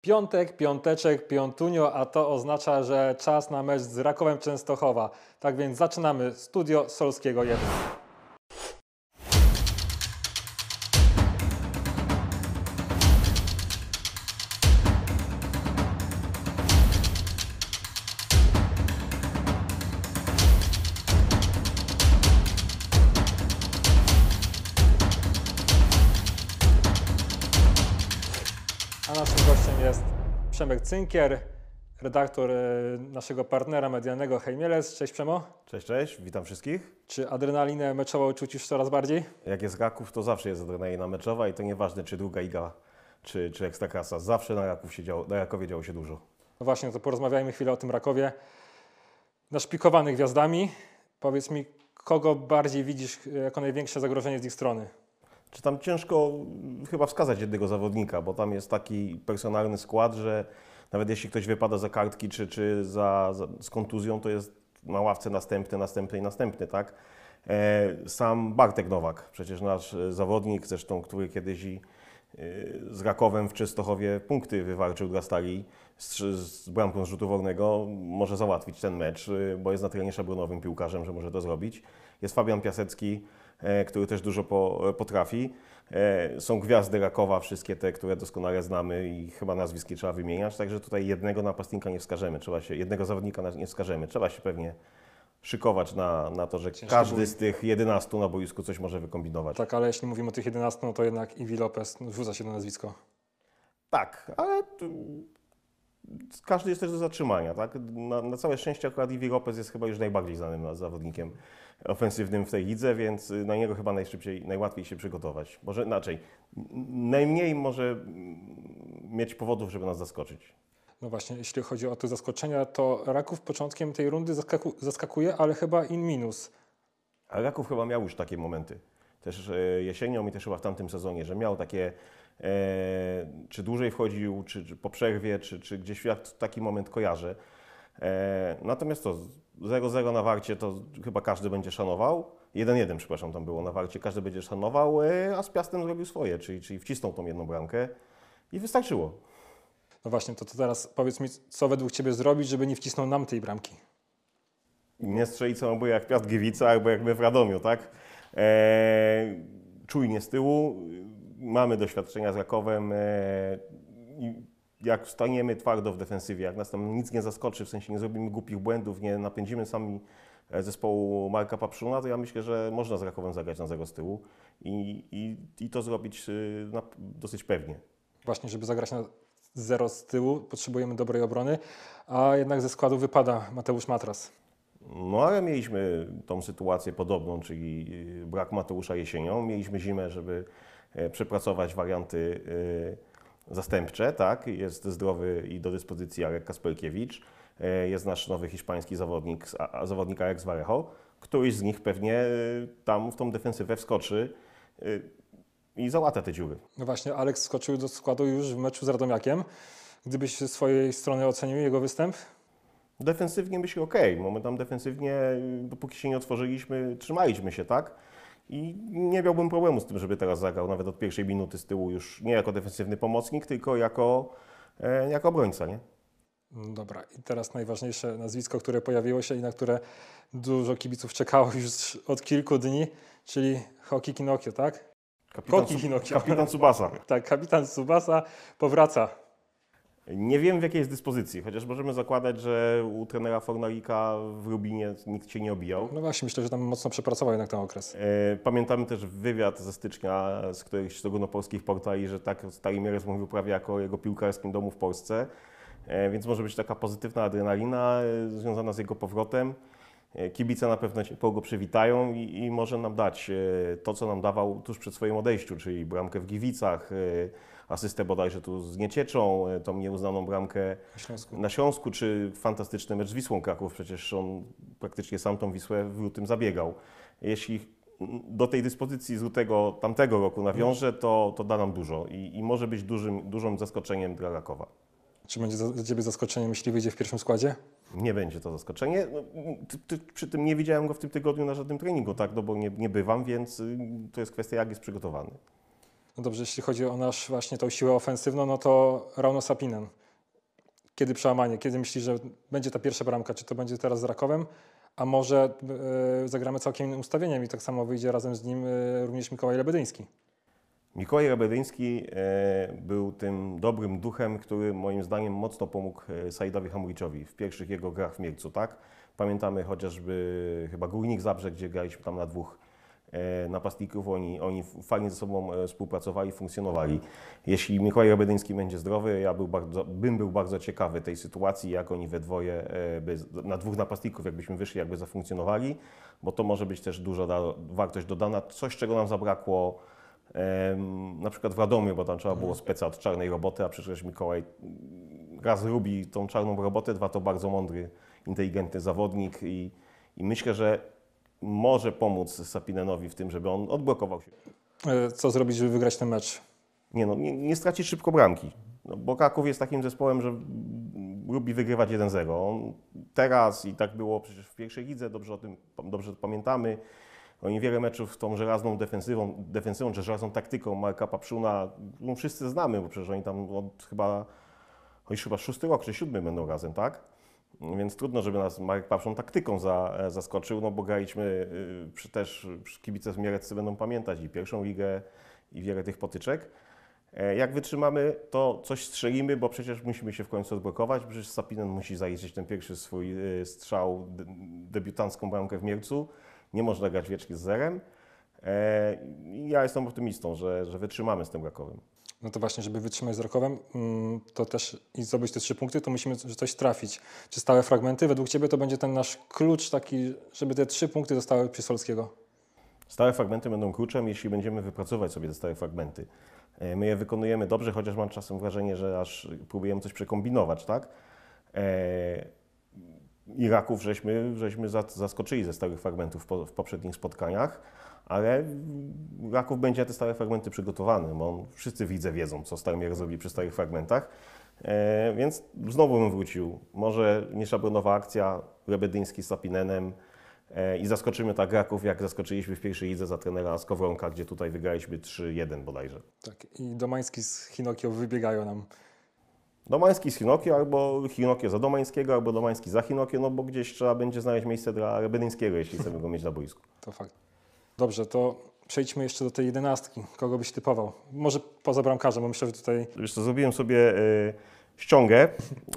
Piątek, piąteczek, piątunio, a to oznacza, że czas na mecz z Rakowem Częstochowa. Tak więc zaczynamy Studio Solskiego 1. gościem jest Przemek Cynkier, redaktor e, naszego partnera medialnego Hejmieles. Cześć Przemo. Cześć, cześć, witam wszystkich. Czy adrenalinę meczową już coraz bardziej? Jak jest Raków, to zawsze jest adrenalina meczowa i to nieważne, czy druga liga, czy, czy ekstraklasa. Zawsze na, Raków się działo, na Rakowie działo się dużo. No właśnie, to porozmawiajmy chwilę o tym Rakowie. Naszpikowany gwiazdami. Powiedz mi, kogo bardziej widzisz e, jako największe zagrożenie z ich strony? Czy tam ciężko mm, chyba wskazać jednego zawodnika, bo tam jest taki personalny skład, że nawet jeśli ktoś wypada za kartki, czy, czy za, za, z kontuzją, to jest na ławce następny, następny i następny, tak? E, sam Bartek Nowak, przecież nasz e, zawodnik, zresztą, który kiedyś i z Rakowem w Częstochowie punkty wywalczył dla Stali z, z bramką z rzutu wolnego, może załatwić ten mecz, e, bo jest na terenie szablonowym piłkarzem, że może to zrobić. Jest Fabian Piasecki, e, który też dużo po, potrafi. E, Są gwiazdy Rakowa, wszystkie te, które doskonale znamy i chyba nazwiski trzeba wymieniać, także tutaj jednego napastnika nie wskażemy, trzeba się, jednego zawodnika nie wskażemy. Trzeba się pewnie szykować na, na to, że Ciężki każdy z tych 11 na boisku coś może wykombinować. Tak, ale jeśli mówimy o tych 11, no to jednak Iwi Lopez no, rzuca się do nazwisko. Tak, ale każdy jest też do zatrzymania. Tak? Na, na całe szczęście akurat Iwi Lopez jest chyba już najbardziej znanym zawodnikiem ofensywnym w tej lidze, więc na niego chyba najszybciej, najłatwiej się przygotować. Może inaczej, najmniej może mm, mieć powodów, żeby nas zaskoczyć. No właśnie, jeśli chodzi o te zaskoczenia, to Raków początkiem tej rundy zaskaku zaskakuje, ale chyba in minus. A Raków chyba miał już takie momenty. Też e, jesienią i też chyba w tamtym sezonie, że miał takie, e, czy dłużej wchodził, czy, czy po przerwie, czy, czy gdzieś ja taki moment kojarzę. E, natomiast to 0-0 na warcie to chyba każdy będzie szanował. 1-1, przepraszam, tam było na warcie, każdy będzie szanował, e, a z Piastem zrobił swoje, czyli, czyli wcisnął tą jedną bramkę i wystarczyło. No właśnie, to, to teraz powiedz mi, co według Ciebie zrobić, żeby nie wcisnął nam tej bramki? nie strzelić albo jak Piast Gliwice, albo jak my w Radomiu, tak? Eee, czujnie z tyłu, mamy doświadczenia z Rakowem eee, jak wstaniemy twardo w defensywie, jak nas tam nic nie zaskoczy, w sensie nie zrobimy głupich błędów, nie napędzimy sami e, zespołu Marka Papszuna, to ja myślę, że można z Rakowem zagrać na zero z tyłu i, i, i to zrobić y, na, dosyć pewnie. Właśnie, żeby zagrać na zero z tyłu, potrzebujemy dobrej obrony, a jednak ze składu wypada Mateusz Matras. No ale mieliśmy tą sytuację podobną, czyli y, brak Mateusza jesienią. Mieliśmy zimę, żeby e, przepracować warianty e, zastępcze, tak? Jest zdrowy i do dyspozycji Jarek Kasperkiewicz. E, Jest nasz nowy hiszpański zawodnik, zawodnik Alex Varejo. Któryś z nich pewnie e, tam w tą defensywę wskoczy e, i załata te dziury. No właśnie, Aleks skoczył do składu już w meczu z Radomiakiem. Gdybyś ze swojej strony ocenił jego występ? Defensywnie myślę ok, bo my tam defensywnie, dopóki się nie otworzyliśmy, trzymaliśmy się, tak? I nie miałbym problemu z tym, żeby teraz zagrał nawet od pierwszej minuty z tyłu już nie jako defensywny pomocnik, tylko jako, e, jako obrońca, nie? Dobra, i teraz najważniejsze nazwisko, które pojawiło się i na które dużo kibiców czekało już od kilku dni, czyli Hoki Kinokio, tak? Koki Su- Hinokio. kapitan Subasa. Tak, kapitan Subasa powraca. Nie wiem w jakiej jest dyspozycji, chociaż możemy zakładać, że u trenera Fornalika w Lubinie nikt się nie obijał. No właśnie, myślę, że tam mocno przepracował jednak ten okres. E, Pamiętamy też wywiad ze stycznia z którychś z ogólnopolskich portali, że tak Stary Mielec mówił prawie jako jego piłkarskim domu w Polsce, E, więc może być taka pozytywna adrenalina e, związana z jego powrotem. E, Kibice na pewno ciepło go przywitają i, i może nam dać e, to, co nam dawał tuż przed swoim odejściu, czyli bramkę w Gliwicach, e, asystę bodajże tu z Niecieczą, tą nieuznaną bramkę Na Śląsku. na Śląsku, czy fantastyczny mecz z Wisłą Kraków, przecież on praktycznie sam tą Wisłę w lutym zabiegał. Jeśli do tej dyspozycji z lutego tamtego roku nawiąże, to, to da nam dużo i, i może być dużym, dużym zaskoczeniem dla Rakowa. Czy będzie za- dla Ciebie zaskoczeniem, jeśli wyjdzie w pierwszym składzie? Nie będzie to zaskoczenie. No, ty, ty, przy tym nie widziałem go w tym tygodniu na żadnym treningu, tak, no bo nie, nie bywam, więc y, to jest kwestia, jak jest przygotowany. No dobrze, jeśli chodzi o nasz właśnie tą siłę ofensywną, no to Rauno Sapinen. Kiedy przełamanie? Kiedy myślisz, że będzie ta pierwsza bramka? Czy to będzie teraz z Rakowem? A może e, zagramy całkiem innym ustawieniem i tak samo wyjdzie razem z nim e, również Mikołaj Lebedyński? Mikołaj Rabedyński e, był tym dobrym duchem, który moim zdaniem mocno pomógł e, Saidowi Hamuriczowi w pierwszych jego grach w Mielcu, tak? Pamiętamy chociażby chyba Górnik Zabrze, gdzie graliśmy tam na dwóch e, napastników, oni, oni fajnie ze sobą współpracowali, funkcjonowali. Jeśli Mikołaj Rabedyński będzie zdrowy, ja był bardzo, bym był bardzo ciekawy tej sytuacji, jak oni we dwoje, by, na dwóch napastników, jakbyśmy wyszli, jakby zafunkcjonowali, bo to może być też duża da, wartość dodana, coś czego nam zabrakło na przykład w Radomiu, bo tam trzeba było speca od czarnej roboty, a przecież Mikołaj raz lubi tą czarną robotę, dwa to bardzo mądry, inteligentny zawodnik i, i myślę, że może pomóc Sapinenowi w tym, żeby on odblokował się. E, Co zrobić, żeby wygrać ten mecz? Nie, no, nie, nie stracić szybko bramki, no, bo Kraków jest takim zespołem, że lubi wygrywać 1-0. On teraz i tak było przecież w pierwszej lidze, dobrze o tym dobrze pamiętamy, oni wiele meczów tą żelazną defensywą, defensywą czy żelazną taktyką Marka Papszuna, no wszyscy znamy, bo przecież oni tam od chyba, oni już chyba szósty rok czy siódmy będą razem, tak? Więc trudno, żeby nas Marek Papszun taktyką za, zaskoczył, no bo graliśmy y, przy, też, przy kibice mieleccy będą pamiętać i pierwszą ligę i wiele tych potyczek. E, Jak wytrzymamy, to coś strzelimy, bo przecież musimy się w końcu odblokować. Przecież Sapinen musi zaliczyć ten pierwszy swój y, strzał, de- debiutancką bramkę w Mielcu. Nie można grać wieczki z zerem. E, Ja jestem optymistą, że, że wytrzymamy z tym Rakowem. No to właśnie, żeby wytrzymać z Rakowem, mm, to też i zdobyć te trzy punkty, to musimy coś trafić. Czy stałe fragmenty? Według Ciebie to będzie ten nasz klucz taki, żeby te trzy punkty zostały przy Solskiego? Stałe fragmenty będą kluczem, jeśli będziemy wypracować sobie te stałe fragmenty. E, My je wykonujemy dobrze, chociaż mam czasem wrażenie, że aż próbujemy coś przekombinować, tak? Iraków żeśmy, żeśmy za- zaskoczyli ze stałych fragmentów w poprzednich spotkaniach, ale Raków będzie te stałe fragmenty przygotowany, bo wszyscy widzę wiedzą, co Starmier zrobi przy stałych fragmentach. E, więc znowu bym wrócił. Może nieszablonowa akcja, Lebedyński z Sapinenem, E, I zaskoczymy tak Raków, jak zaskoczyliśmy w pierwszej lidze za trenera Skowronka, gdzie tutaj wygraliśmy 3-1 bodajże. Tak. I Domański z Hinokio wybiegają nam. Domański z Hinokio, albo Hinokio za Domańskiego, albo Domański za Hinokio, no bo gdzieś trzeba będzie znaleźć miejsce dla Rebedyńskiego, jeśli chcemy go mieć na boisku. To fakt. Dobrze, to przejdźmy jeszcze do tej jedenastki. Kogo byś typował? Może poza bramkarzem, bo myślę, że tutaj Wiesz co, zrobiłem sobie e, ściągę,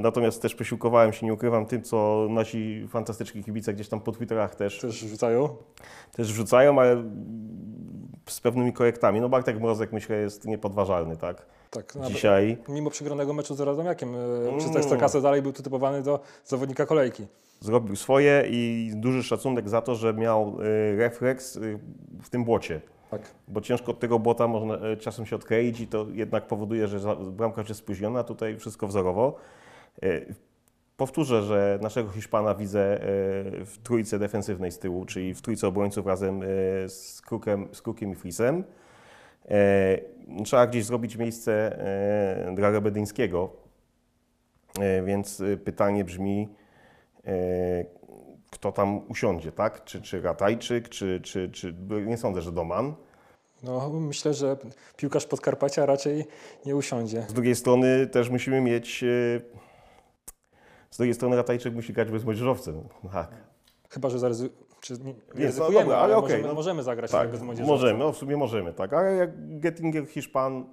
natomiast też posiłkowałem się, nie ukrywam, tym, co nasi fantastyczni kibice gdzieś tam po Twitterach też, też rzucają. też wrzucają, ale z pewnymi korektami. No Bartek Mrozek myślę jest niepodważalny, tak? Tak, nawet Dzisiaj. mimo przegranego meczu z Radomiakiem, e, przez Mm. Ekstraklasę dalej był typowany do zawodnika kolejki. zrobił swoje i duży szacunek za to, że miał y, refleks y, w tym błocie. Tak. Bo ciężko od tego błota można czasem się odkleić i to jednak powoduje, że bramkarz jest spóźniony, a tutaj wszystko wzorowo. Powtórzę, że naszego Hiszpana widzę y, w trójce defensywnej z tyłu, czyli w trójce obrońców razem y, z Krukiem, z Krukiem i Frisem. Y, Trzeba gdzieś zrobić miejsce dla Rebedyńskiego, więc pytanie brzmi, e, kto tam usiądzie, tak? Czy, czy Ratajczyk, czy, czy, czy nie sądzę, że Doman. No, myślę, że piłkarz Podkarpacia raczej nie usiądzie. Z drugiej strony też musimy mieć. E, Z drugiej strony Ratajczyk musi grać bez młodzieżowcem. Tak, Chyba, że zaryzy... czy nie, nie no dobra, ale ale okej, możemy, no. możemy zagrać tak bez młodzieży. możemy, no w sumie możemy, tak. Ale jak Gettinger, Hiszpan,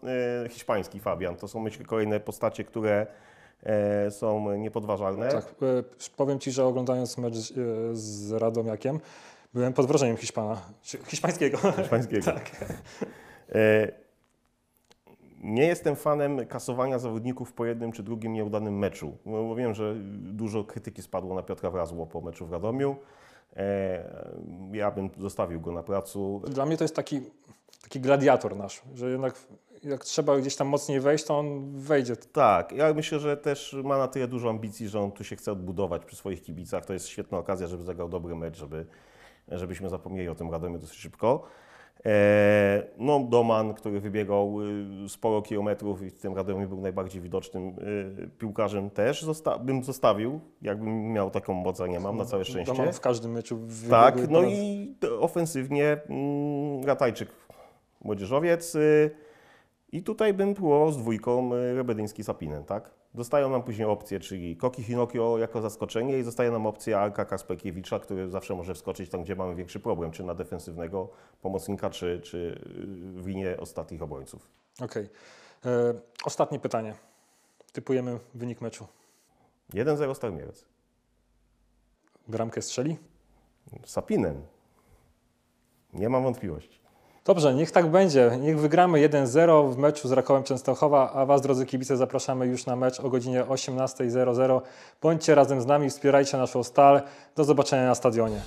e, hiszpański Fabian, to są myślę kolejne postacie, które e, są niepodważalne. Tak, e, powiem Ci, że oglądając mecz z, e, z Radomiakiem, byłem pod wrażeniem Hiszpana, hiszpańskiego. Hiszpańskiego. tak. Nie jestem fanem kasowania zawodników po jednym czy drugim nieudanym meczu. Bo wiem, że dużo krytyki spadło na Piotra Wrazło po meczu w Radomiu. E, Ja bym zostawił go na placu. Dla mnie to jest taki, taki gladiator nasz, że jednak jak trzeba gdzieś tam mocniej wejść, to on wejdzie. Tak, ja myślę, że też ma na tyle dużo ambicji, że on tu się chce odbudować przy swoich kibicach. To jest świetna okazja, żeby zagrał dobry mecz, żeby, żebyśmy zapomnieli o tym Radomiu dosyć szybko. E, no, Doman, który wybiegał y, sporo kilometrów i w tym Radomiu był najbardziej widocznym y, piłkarzem też, zosta- bym zostawił, jakbym miał taką moc, a nie mam, na całe szczęście. Doman w każdym meczu wybiegł Tak, no i ofensywnie mm, Ratajczyk, młodzieżowiec. I tutaj bym próbował z dwójką y, Rebedyński-Sapinen, tak? Dostają nam później opcję, czyli Koki Hinokio jako zaskoczenie i zostaje nam opcja Arka Kasperkiewicza, który zawsze może wskoczyć tam, gdzie mamy większy problem, czy na defensywnego pomocnika, czy, czy y, w linie ostatnich obrońców. Okej. E, Ostatnie pytanie. Typujemy wynik meczu. 1-0 Starmierec. Bramkę strzeli? Sapinen. Nie mam wątpliwości. Dobrze, niech tak będzie. Niech wygramy 1-0 w meczu z Rakowem Częstochowa, a Was, drodzy kibice, zapraszamy już na mecz o godzinie 18.00. Bądźcie razem z nami, wspierajcie naszą stal. Do zobaczenia na stadionie.